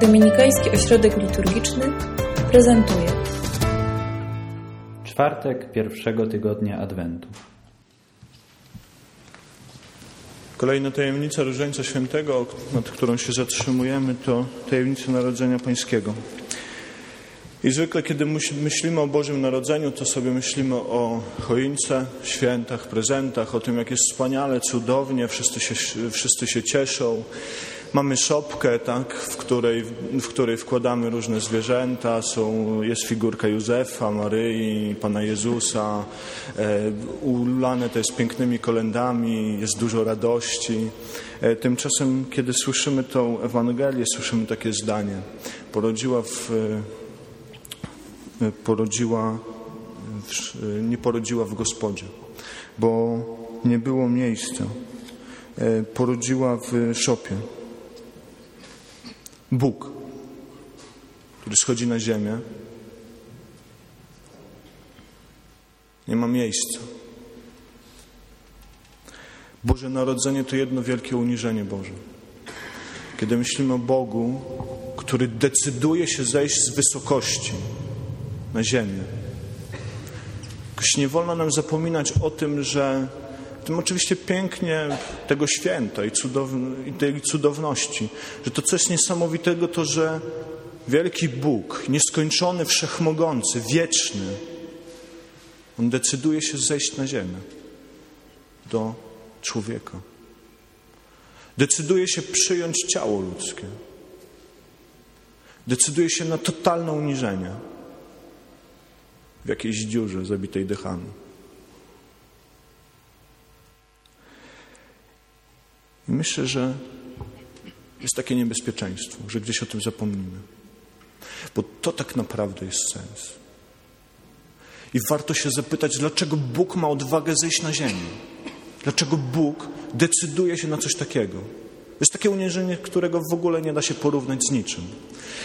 Dominikański Ośrodek Liturgiczny prezentuje Czwartek pierwszego tygodnia Adwentu. Kolejna tajemnica Różańca Świętego, nad którą się zatrzymujemy, to tajemnica Narodzenia Pańskiego. I zwykle, kiedy myślimy o Bożym Narodzeniu, to sobie myślimy o choince, świętach, prezentach, o tym, jak jest wspaniale, cudownie, wszyscy się, wszyscy się cieszą. Mamy szopkę, tak, w, której, w której wkładamy różne zwierzęta. Są, jest figurka Józefa, Maryi, Pana Jezusa. E, ulane to jest pięknymi kolendami, jest dużo radości. E, tymczasem, kiedy słyszymy tą Ewangelię, słyszymy takie zdanie. Porodziła w porodziła, nie porodziła w Gospodzie, bo nie było miejsca. E, porodziła w szopie. Bóg, który schodzi na ziemię, nie ma miejsca. Boże Narodzenie to jedno wielkie uniżenie Boże. Kiedy myślimy o Bogu, który decyduje się zejść z wysokości, na ziemię. Nie wolno nam zapominać o tym, że tym oczywiście pięknie tego święta i, i tej cudowności, że to coś niesamowitego to, że wielki Bóg, nieskończony, wszechmogący, wieczny, On decyduje się zejść na ziemię do człowieka. Decyduje się przyjąć ciało ludzkie. Decyduje się na totalne uniżenie w jakiejś dziurze zabitej dechami. Myślę, że jest takie niebezpieczeństwo, że gdzieś o tym zapomnimy. Bo to tak naprawdę jest sens. I warto się zapytać, dlaczego Bóg ma odwagę zejść na ziemię? Dlaczego Bóg decyduje się na coś takiego? To jest takie uniżenie, którego w ogóle nie da się porównać z niczym.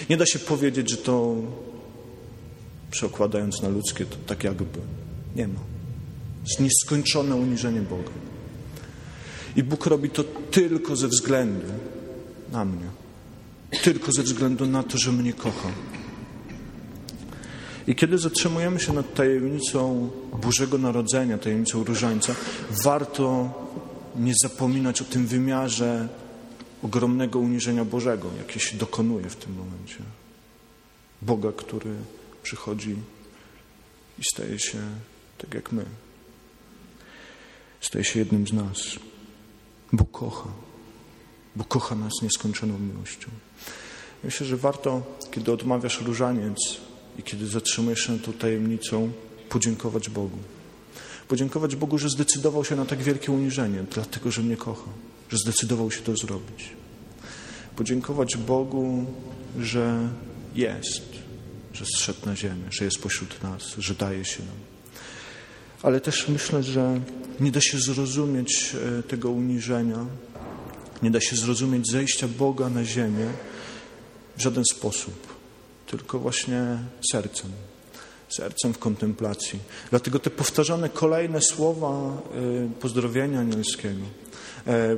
Nie da się powiedzieć, że to przekładając na ludzkie, to tak jakby nie ma. Jest nieskończone uniżenie Boga. I Bóg robi to tylko ze względu na mnie. Tylko ze względu na to, że mnie kocha. I kiedy zatrzymujemy się nad tajemnicą Bożego Narodzenia, tajemnicą Różańca, warto nie zapominać o tym wymiarze ogromnego uniżenia Bożego, jakie się dokonuje w tym momencie. Boga, który przychodzi i staje się tak jak my. Staje się jednym z nas. Bóg kocha. Bóg kocha nas nieskończoną miłością. Myślę, że warto, kiedy odmawiasz różaniec i kiedy zatrzymujesz się tą tajemnicą, podziękować Bogu. Podziękować Bogu, że zdecydował się na tak wielkie uniżenie, dlatego, że mnie kocha, że zdecydował się to zrobić. Podziękować Bogu, że jest, że zszedł na ziemię, że jest pośród nas, że daje się nam. Ale też myślę, że nie da się zrozumieć e, tego uniżenia, nie da się zrozumieć zejścia Boga na ziemię w żaden sposób, tylko właśnie sercem. Sercem w kontemplacji. Dlatego te powtarzane kolejne słowa e, pozdrowienia anielskiego, e,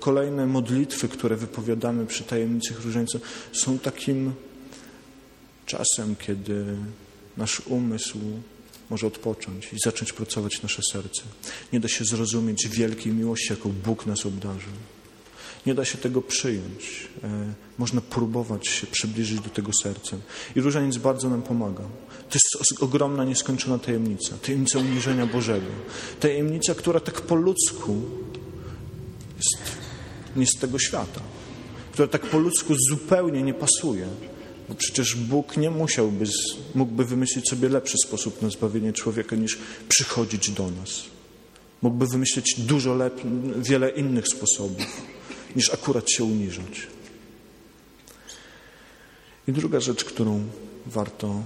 kolejne modlitwy, które wypowiadamy przy tajemnicy różańca, są takim czasem, kiedy nasz umysł może odpocząć i zacząć pracować nasze serce. Nie da się zrozumieć wielkiej miłości, jaką Bóg nas obdarzył. Nie da się tego przyjąć. E, można próbować się przybliżyć do tego sercem. I różaniec bardzo nam pomaga. To jest ogromna, nieskończona tajemnica. Tajemnica uniżenia Bożego. Tajemnica, która tak po ludzku jest nie z tego świata. Która tak po ludzku zupełnie nie pasuje przecież Bóg nie musiałby, mógłby wymyślić sobie lepszy sposób na zbawienie człowieka niż przychodzić do nas. Mógłby wymyślić dużo lep, wiele innych sposobów niż akurat się uniżać. I druga rzecz, którą warto,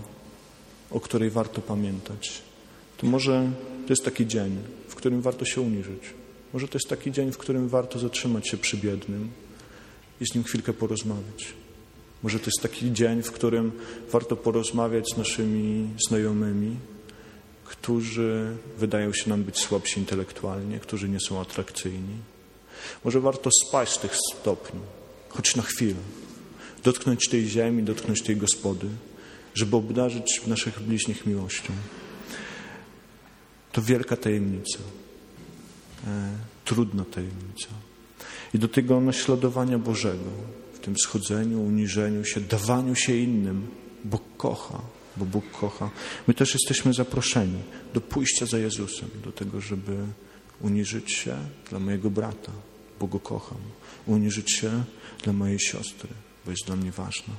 o której warto pamiętać, to może to jest taki dzień, w którym warto się uniżyć. Może to jest taki dzień, w którym warto zatrzymać się przy biednym i z nim chwilkę porozmawiać. Może to jest taki dzień, w którym warto porozmawiać z naszymi znajomymi, którzy wydają się nam być słabsi intelektualnie, którzy nie są atrakcyjni. Może warto spaść z tych stopni, choć na chwilę. dotknąć tej ziemi, dotknąć tej gospody, żeby obdarzyć naszych bliźnich miłością. To wielka tajemnica, e, trudna tajemnica. I do tego naśladowania Bożego, tym schodzeniu, uniżeniu się, dawaniu się innym, Bóg kocha, bo Bóg kocha. My też jesteśmy zaproszeni do pójścia za Jezusem, do tego, żeby uniżyć się dla mojego brata, bo go kocham, uniżyć się dla mojej siostry, bo jest dla mnie ważna.